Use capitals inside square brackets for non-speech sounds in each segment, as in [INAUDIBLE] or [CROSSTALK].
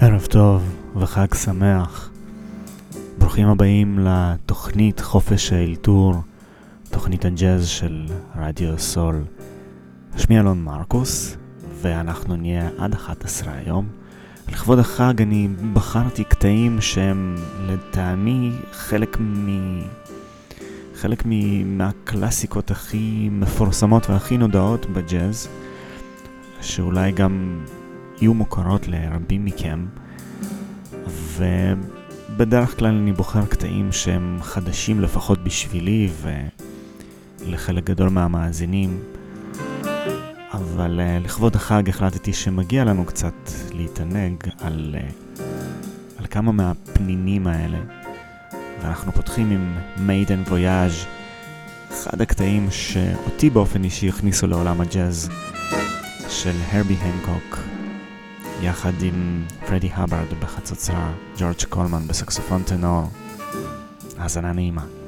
ערב טוב וחג שמח. ברוכים הבאים לתוכנית חופש האלתור, תוכנית הג'אז של רדיו סול. שמי אלון מרקוס, ואנחנו נהיה עד 11 היום. לכבוד החג אני בחרתי קטעים שהם לטעמי חלק מ... חלק מ... מהקלאסיקות הכי מפורסמות והכי נודעות בג'אז, שאולי גם יהיו מוכרות לרבים מכם, ובדרך כלל אני בוחר קטעים שהם חדשים לפחות בשבילי ולחלק גדול מהמאזינים, אבל uh, לכבוד החג החלטתי שמגיע לנו קצת להתענג על, uh, על כמה מהפנינים האלה, ואנחנו פותחים עם Maiden Voyage, אחד הקטעים שאותי באופן אישי הכניסו לעולם הג'אז של הרבי הנקוק. יחד עם פרדי הברד בחצוצרה, ג'ורג' קולמן בסקסופון טנור. האזנה נעימה.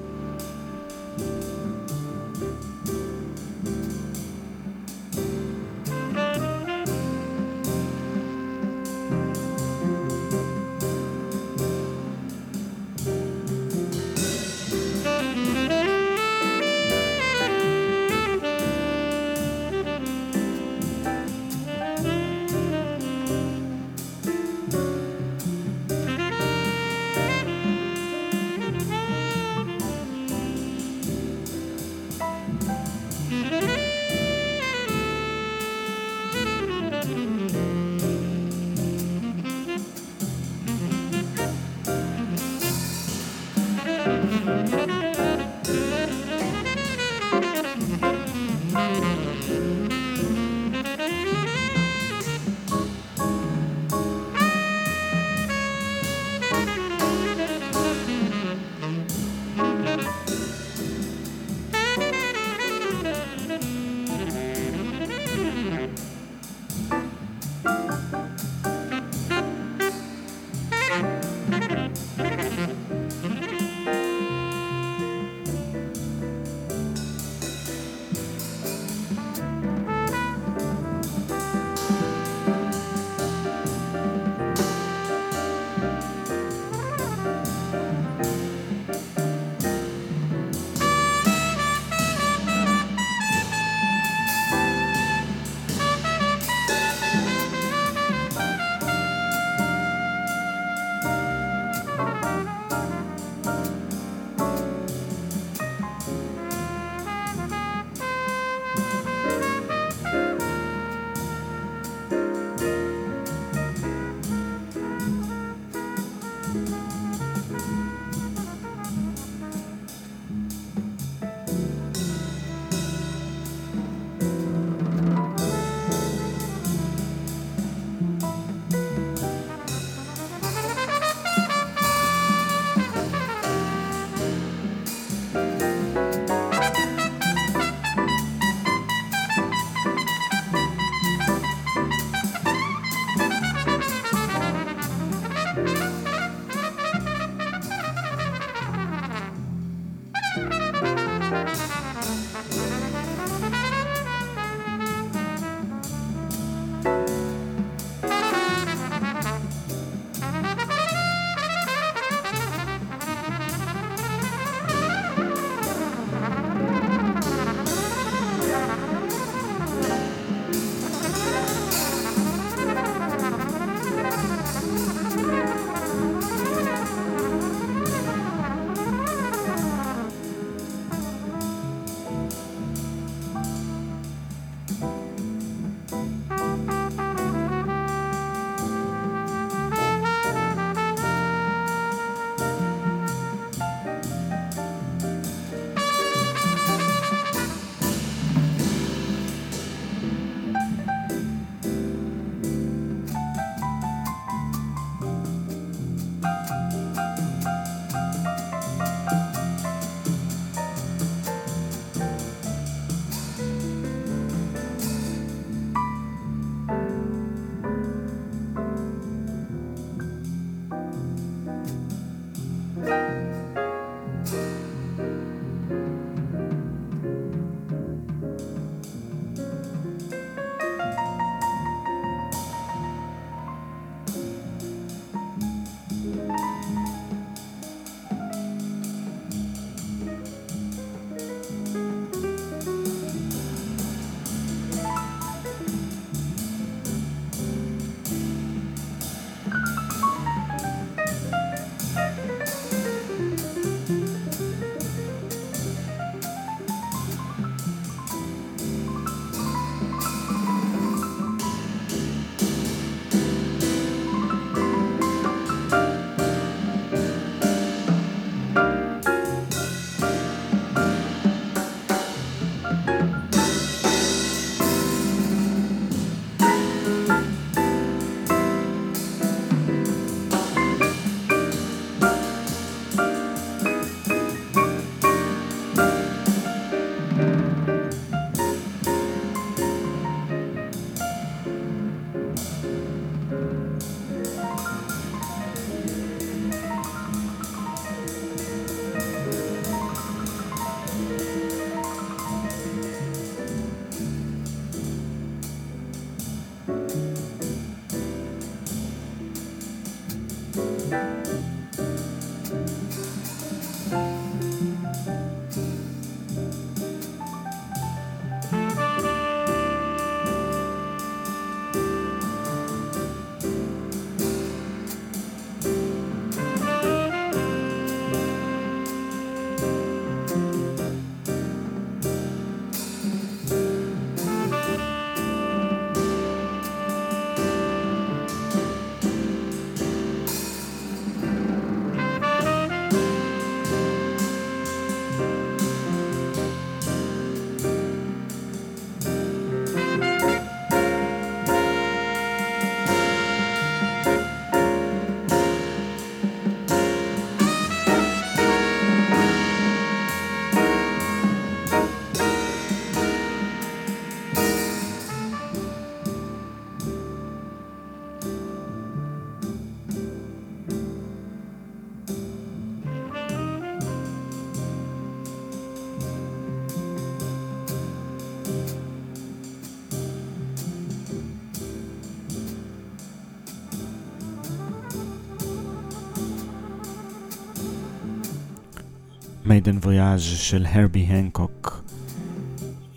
מיידן וויאז' של הרבי הנקוק,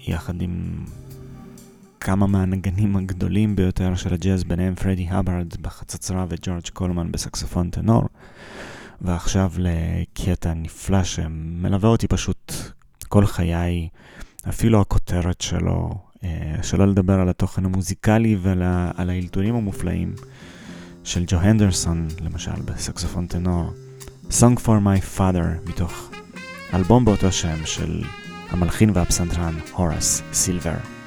יחד עם כמה מהנגנים הגדולים ביותר של הג'אז, ביניהם פרדי הברד בחצוצרה וג'ורג' קולמן בסקסופון טנור, ועכשיו לקטע נפלא שמלווה אותי פשוט כל חיי, אפילו הכותרת שלו, אה, שלא לדבר על התוכן המוזיקלי ועל האלתונים המופלאים של ג'ו הנדרסון, למשל, בסקסופון טנור. Song for my father, מתוך אלבום באותו שם של המלחין והפסנתרן הורס סילבר.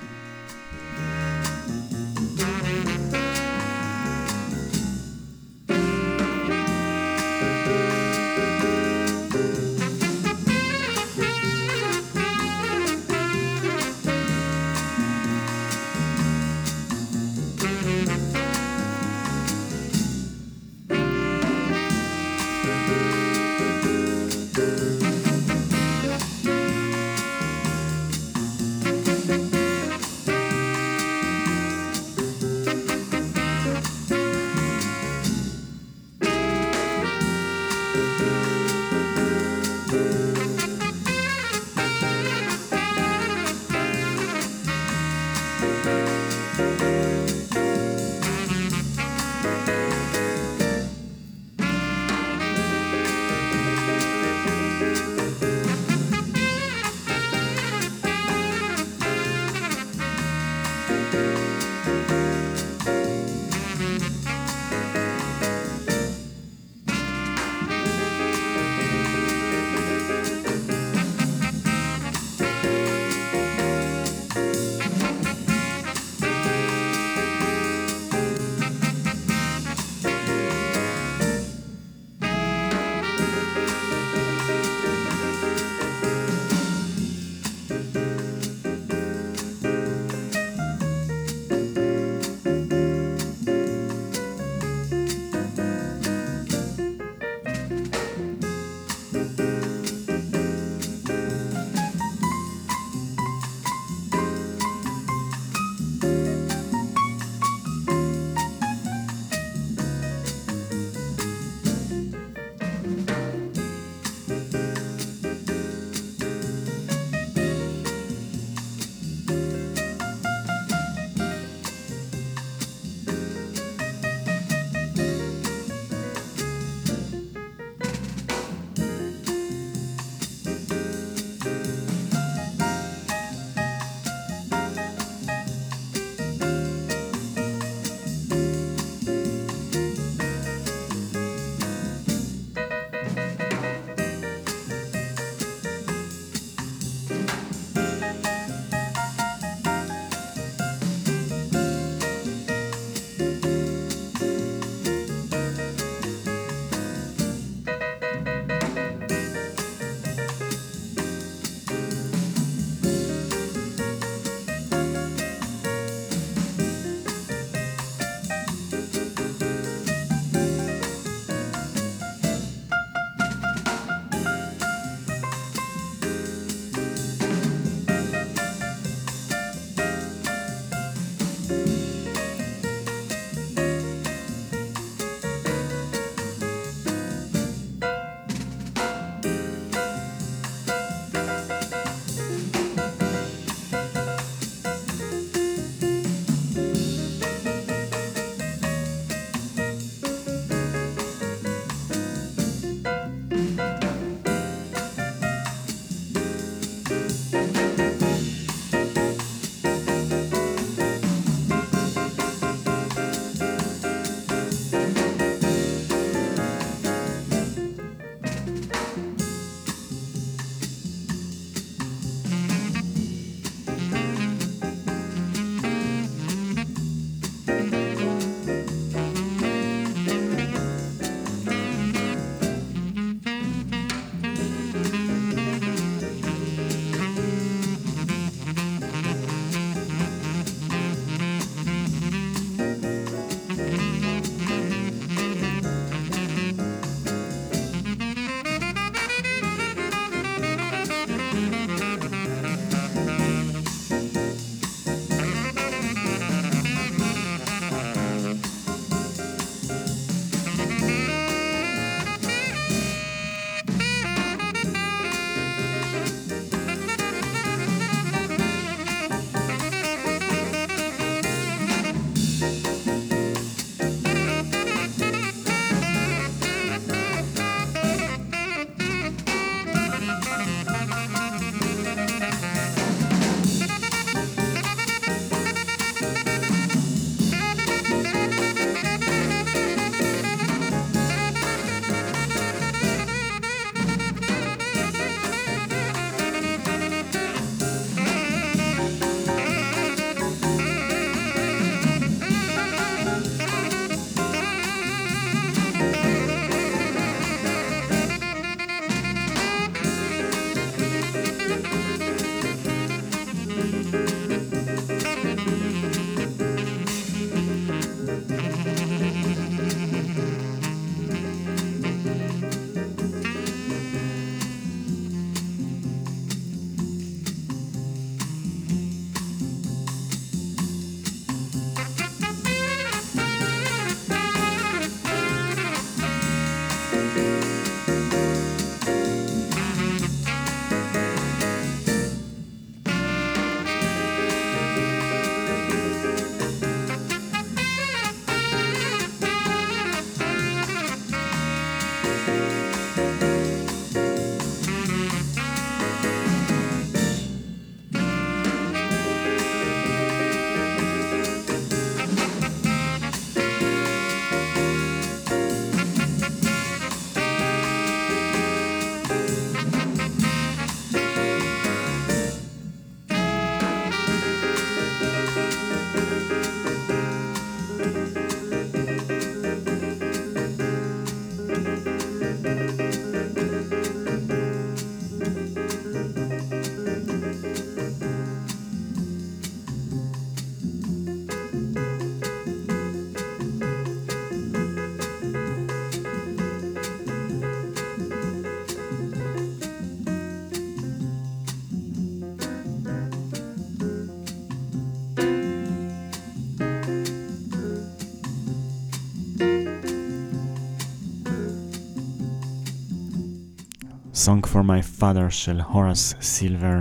Song for My Father של הורס סילבר.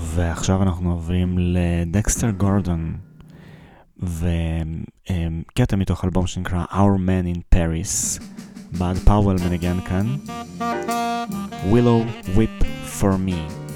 ועכשיו אנחנו עוברים לדקסטר גורדון, וקטע מתוך אלבום שנקרא Our Man in Paris, בעד פאוול מנגן כאן, Willow Whip for Me.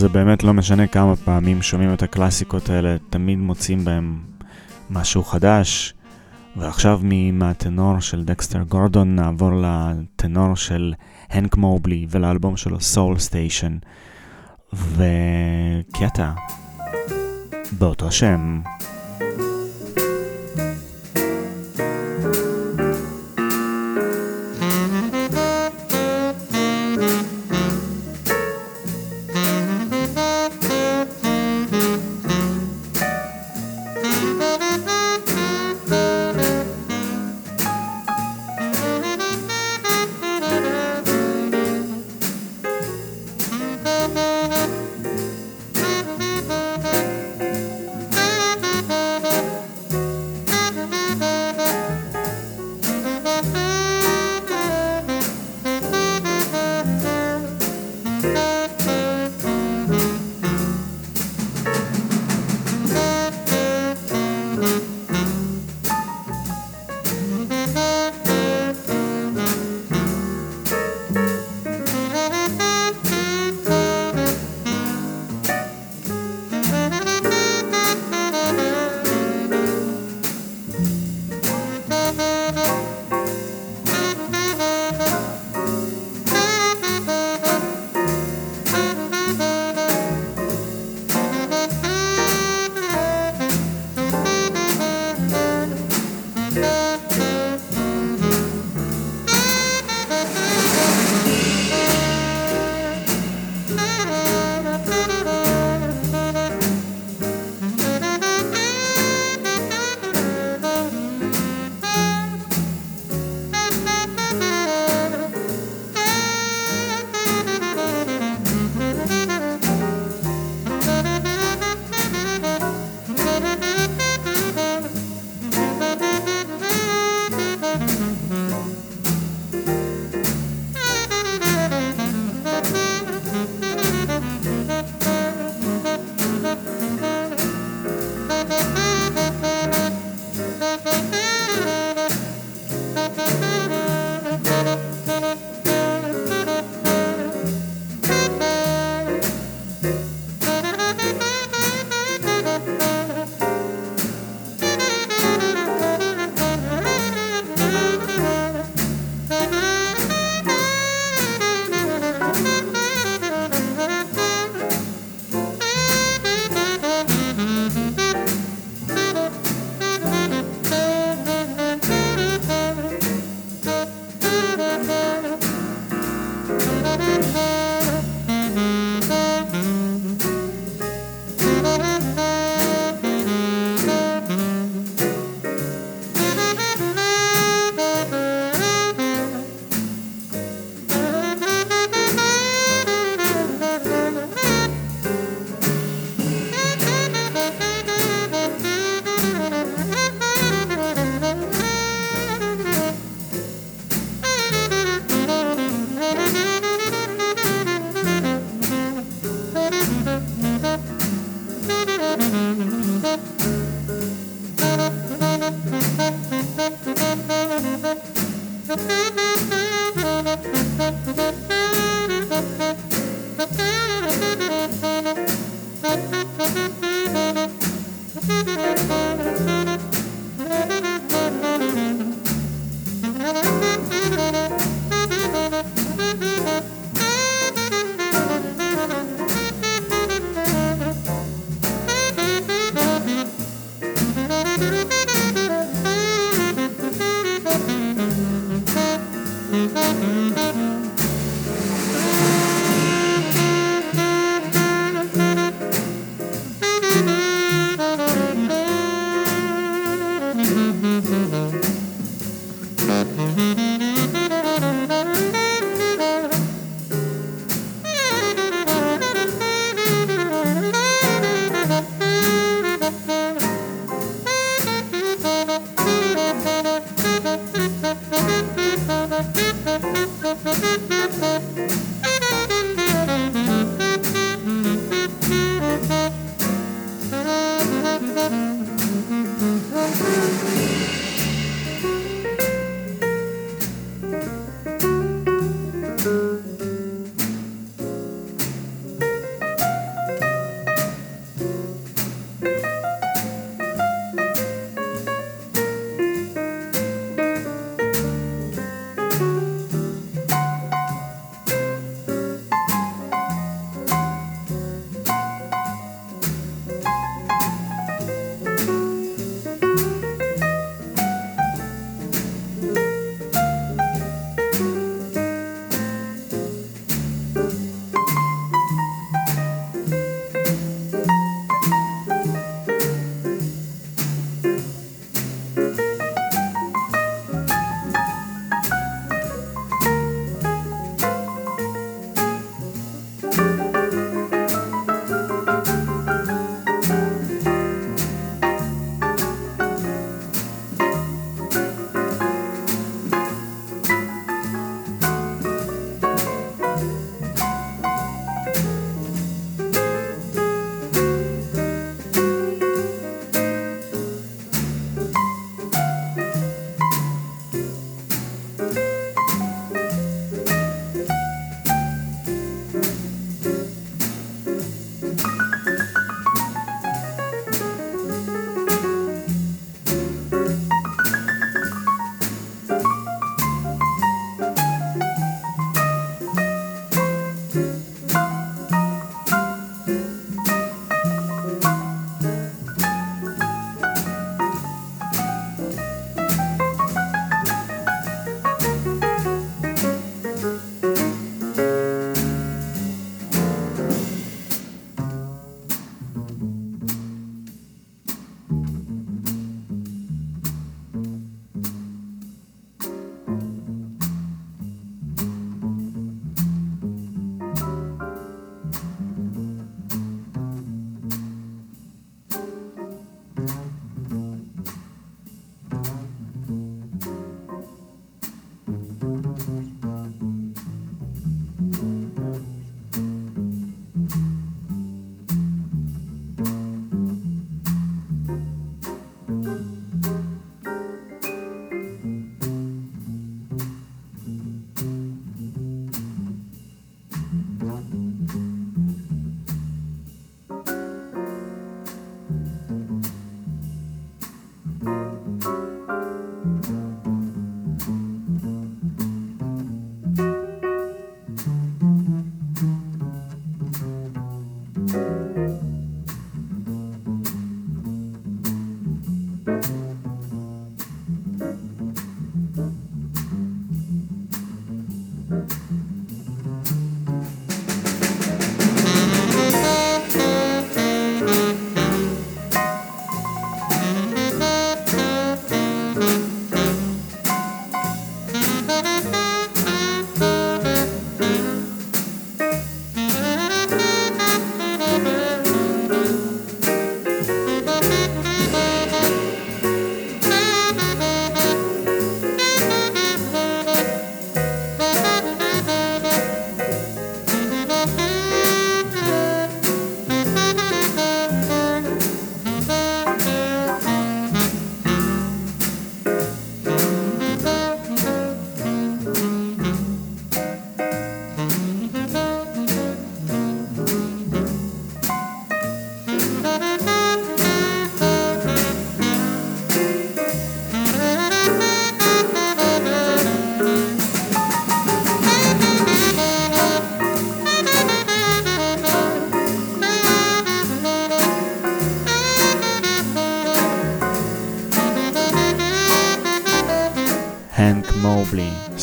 זה באמת לא משנה כמה פעמים שומעים את הקלאסיקות האלה, תמיד מוצאים בהם משהו חדש. ועכשיו מהטנור של דקסטר גורדון נעבור לטנור של הנק מובלי ולאלבום שלו סול סטיישן. וקטע באותו שם.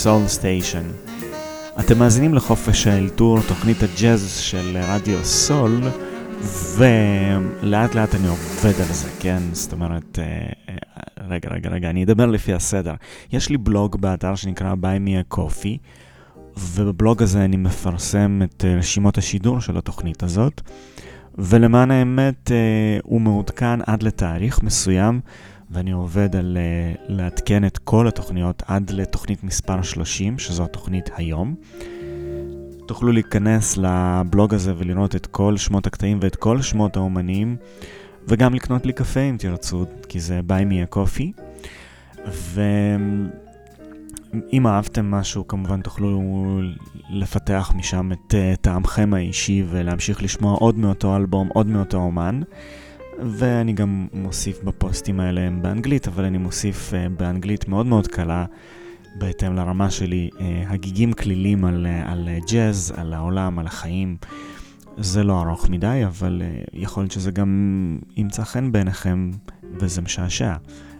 Soul Station. אתם מאזינים לחופש האלתור, תוכנית הג'אז של רדיו סול, ולאט לאט אני עובד על זה, כן? זאת אומרת, אה, אה, רגע, רגע, רגע, אני אדבר לפי הסדר. יש לי בלוג באתר שנקרא Me a Coffee, ובבלוג הזה אני מפרסם את אה, רשימות השידור של התוכנית הזאת, ולמען האמת הוא מעודכן עד לתאריך מסוים. ואני עובד על uh, לעדכן את כל התוכניות עד לתוכנית מספר 30, שזו התוכנית היום. תוכלו להיכנס לבלוג הזה ולראות את כל שמות הקטעים ואת כל שמות האומנים, וגם לקנות לי קפה אם תרצו, כי זה me a coffee. ואם אהבתם משהו, כמובן תוכלו לפתח משם את uh, טעמכם האישי ולהמשיך לשמוע עוד מאותו אלבום, עוד מאותו אומן. ואני גם מוסיף בפוסטים האלה באנגלית, אבל אני מוסיף uh, באנגלית מאוד מאוד קלה, בהתאם לרמה שלי, uh, הגיגים כלילים על, uh, על ג'אז, על העולם, על החיים. זה לא ארוך מדי, אבל uh, יכול להיות שזה גם ימצא חן בעיניכם, וזה משעשע,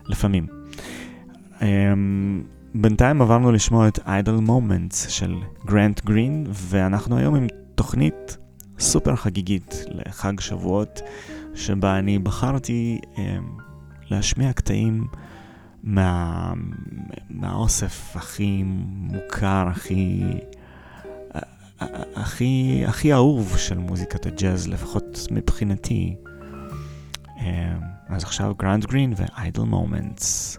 לפעמים. Um, בינתיים עברנו לשמוע את Idle Moments של גרנט גרין, ואנחנו היום עם תוכנית סופר חגיגית לחג שבועות. שבה אני בחרתי אה, להשמיע קטעים מה, מהאוסף הכי מוכר, הכי, הכי, הכי אהוב של מוזיקת הג'אז, לפחות מבחינתי. אה, אז עכשיו גרנט גרין ו-Idle Moments.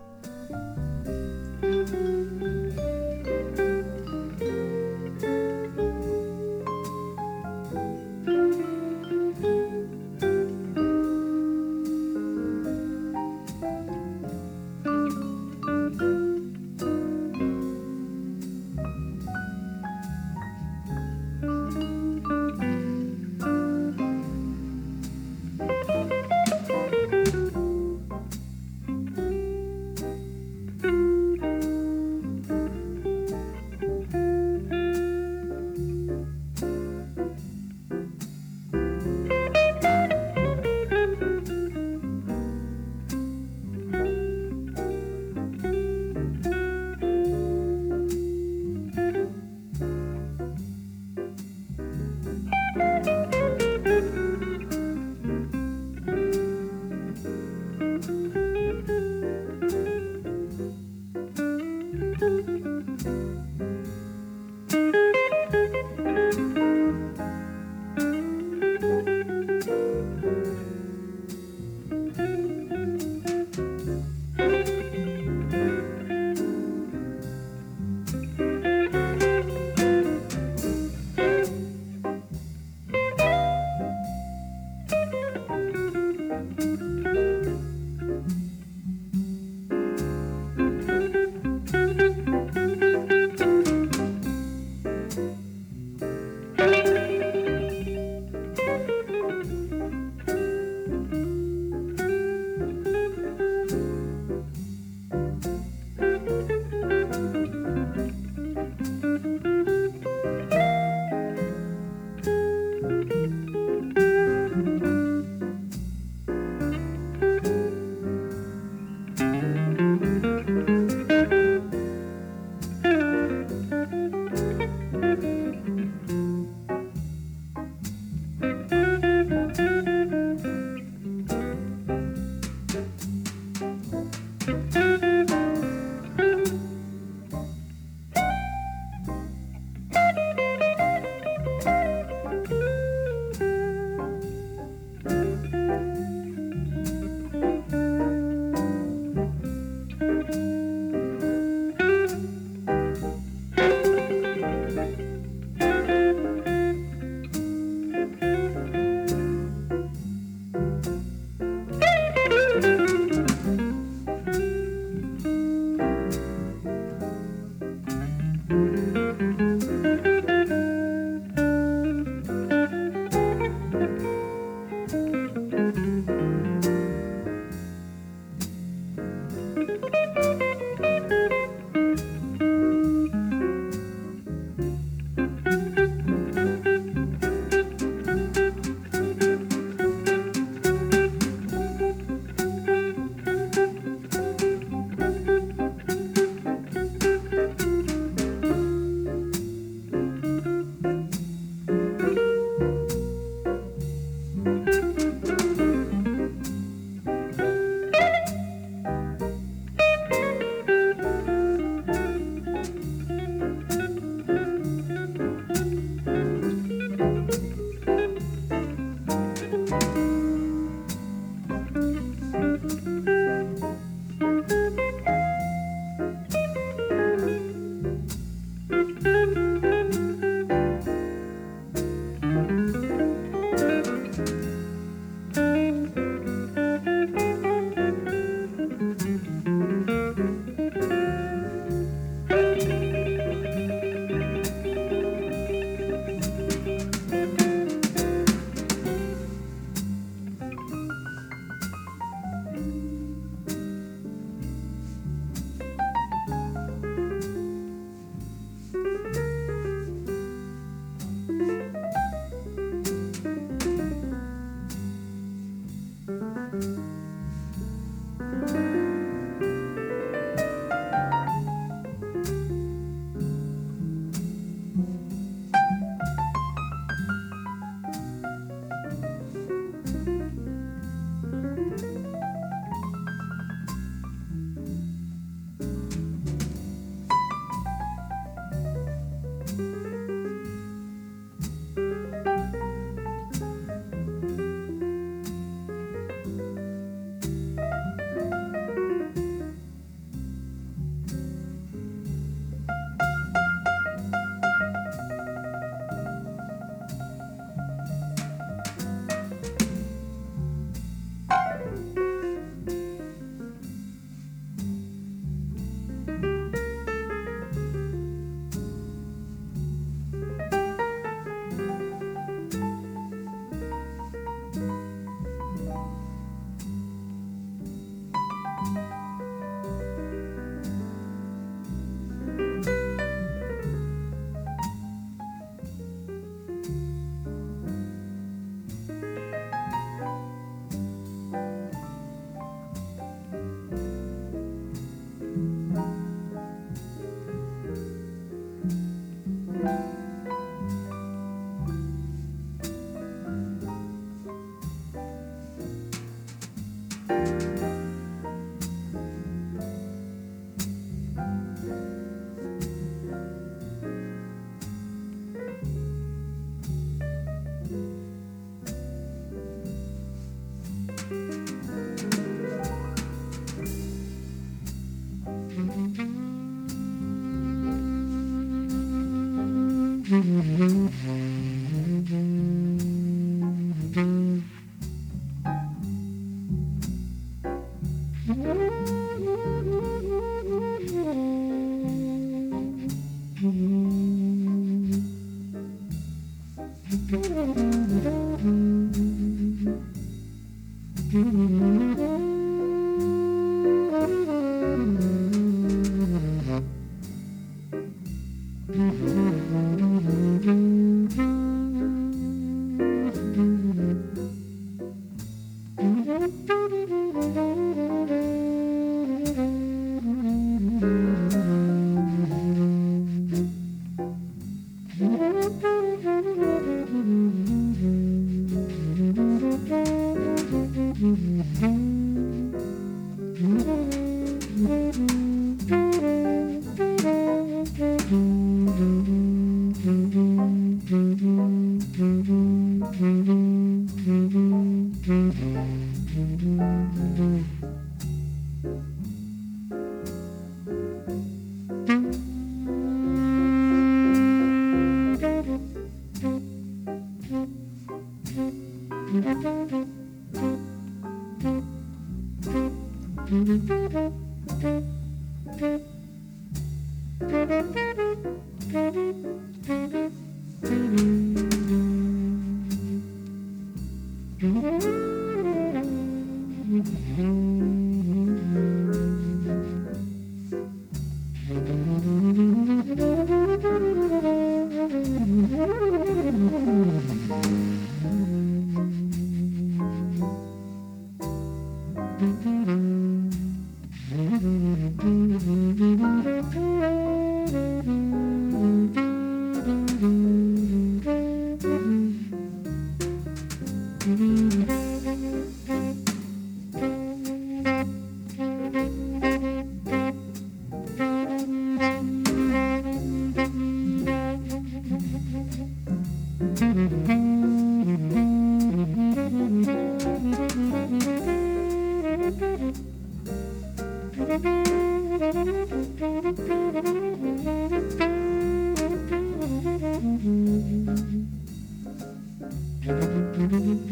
Müzik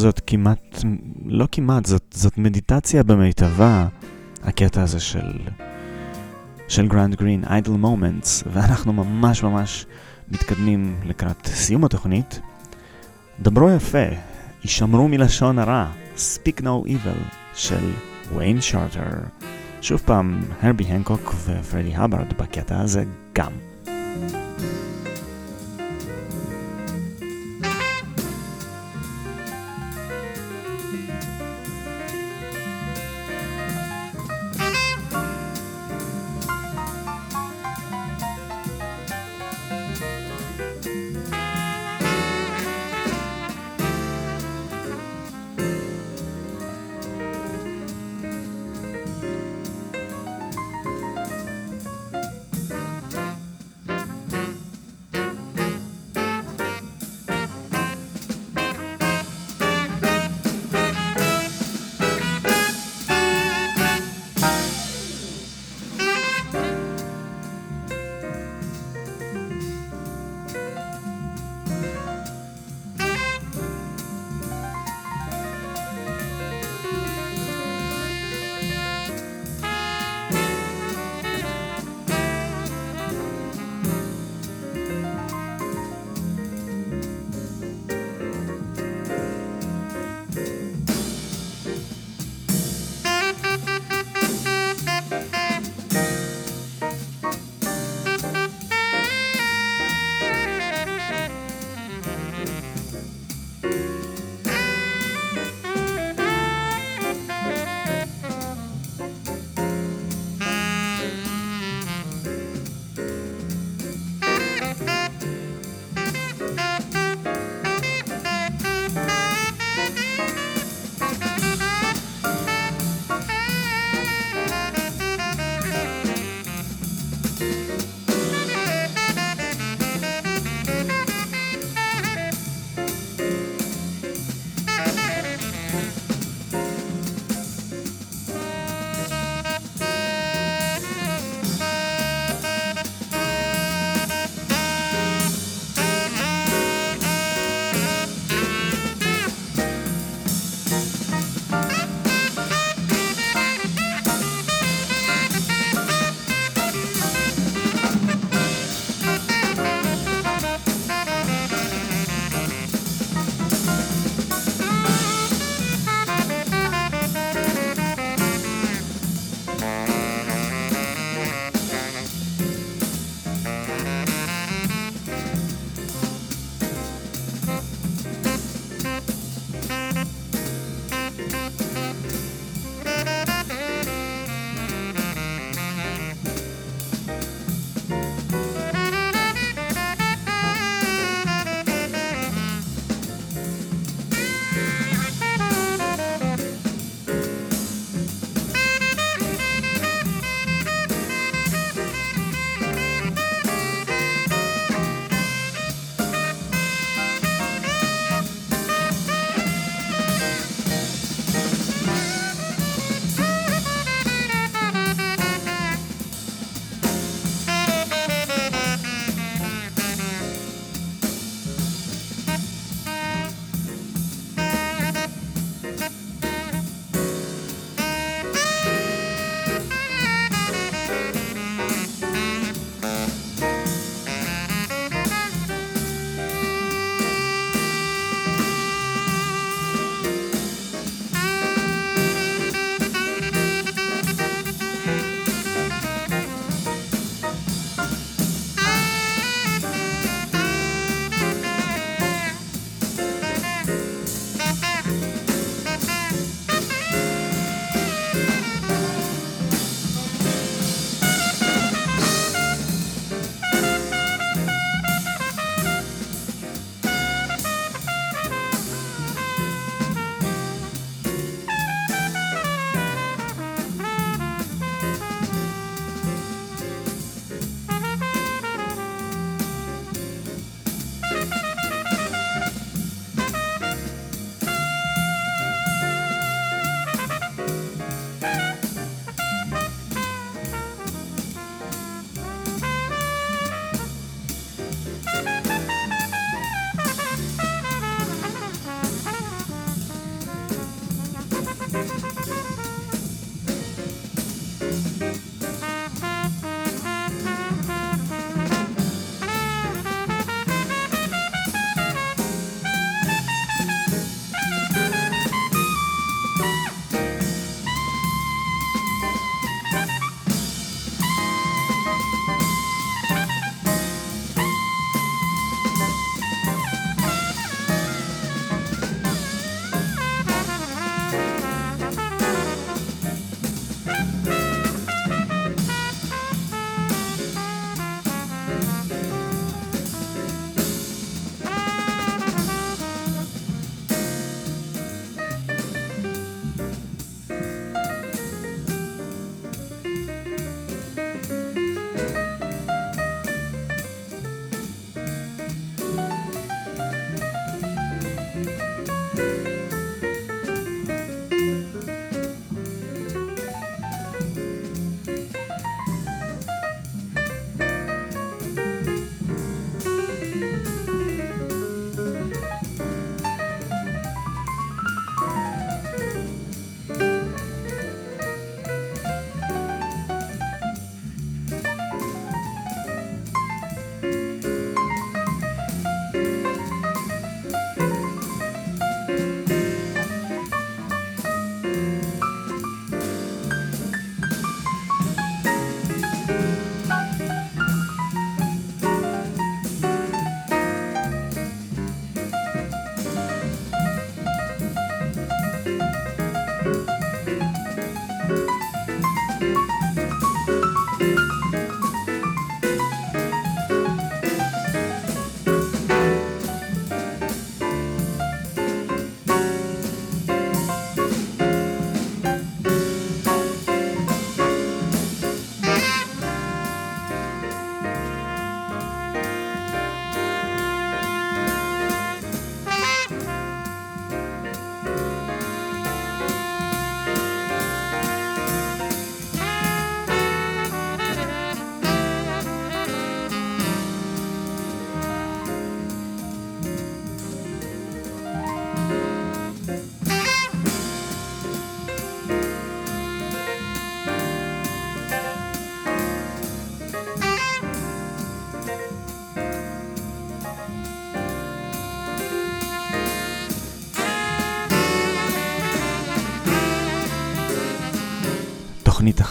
זאת כמעט, לא כמעט, זאת, זאת מדיטציה במיטבה, הקטע הזה של, של גרנט גרין, Idle Moments, ואנחנו ממש ממש מתקדמים לקראת סיום התוכנית. דברו יפה, הישמרו מלשון הרע, Speak No Evil של ויין שורטר. שוב פעם, הרבי הנקוק ופרדי האברד בקטע הזה גם.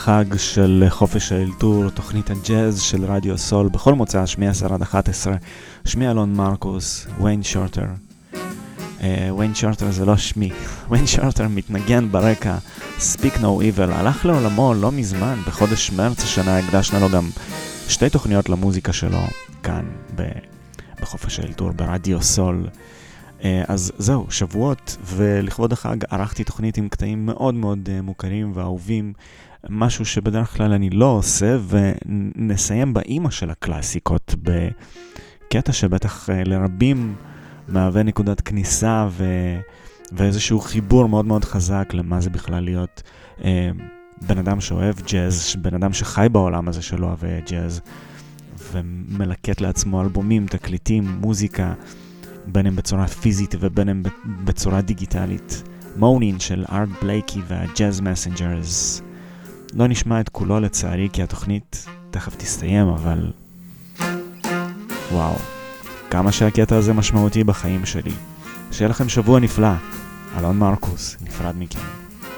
החג של חופש האלתור, תוכנית הג'אז של רדיו סול, בכל מוצא, שמי 10 עד 11, שמי אלון מרקוס, ויין שורטר. ויין שורטר זה לא שמי, [LAUGHS] ויין שורטר מתנגן ברקע, Speak No Evil, הלך לעולמו לא מזמן, בחודש מרץ השנה הקדשנו לו גם שתי תוכניות למוזיקה שלו, כאן בחופש האלתור, ברדיו סול. אה, אז זהו, שבועות, ולכבוד החג ערכתי תוכנית עם קטעים מאוד מאוד אה, מוכרים ואהובים, משהו שבדרך כלל אני לא עושה, ונסיים באימא של הקלאסיקות, בקטע שבטח אה, לרבים מהווה נקודת כניסה ו... ואיזשהו חיבור מאוד מאוד חזק למה זה בכלל להיות אה, בן אדם שאוהב ג'אז, בן אדם שחי בעולם הזה שלא אוהב ג'אז, ומלקט לעצמו אלבומים, תקליטים, מוזיקה. בין אם בצורה פיזית ובין אם בצורה דיגיטלית. Moanin' של ארט בלייקי וה Jazz Messengers. לא נשמע את כולו לצערי כי התוכנית תכף תסתיים, אבל... וואו, כמה שהקטע הזה משמעותי בחיים שלי. שיהיה לכם שבוע נפלא. אלון מרקוס, נפרד מכם.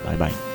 ביי ביי.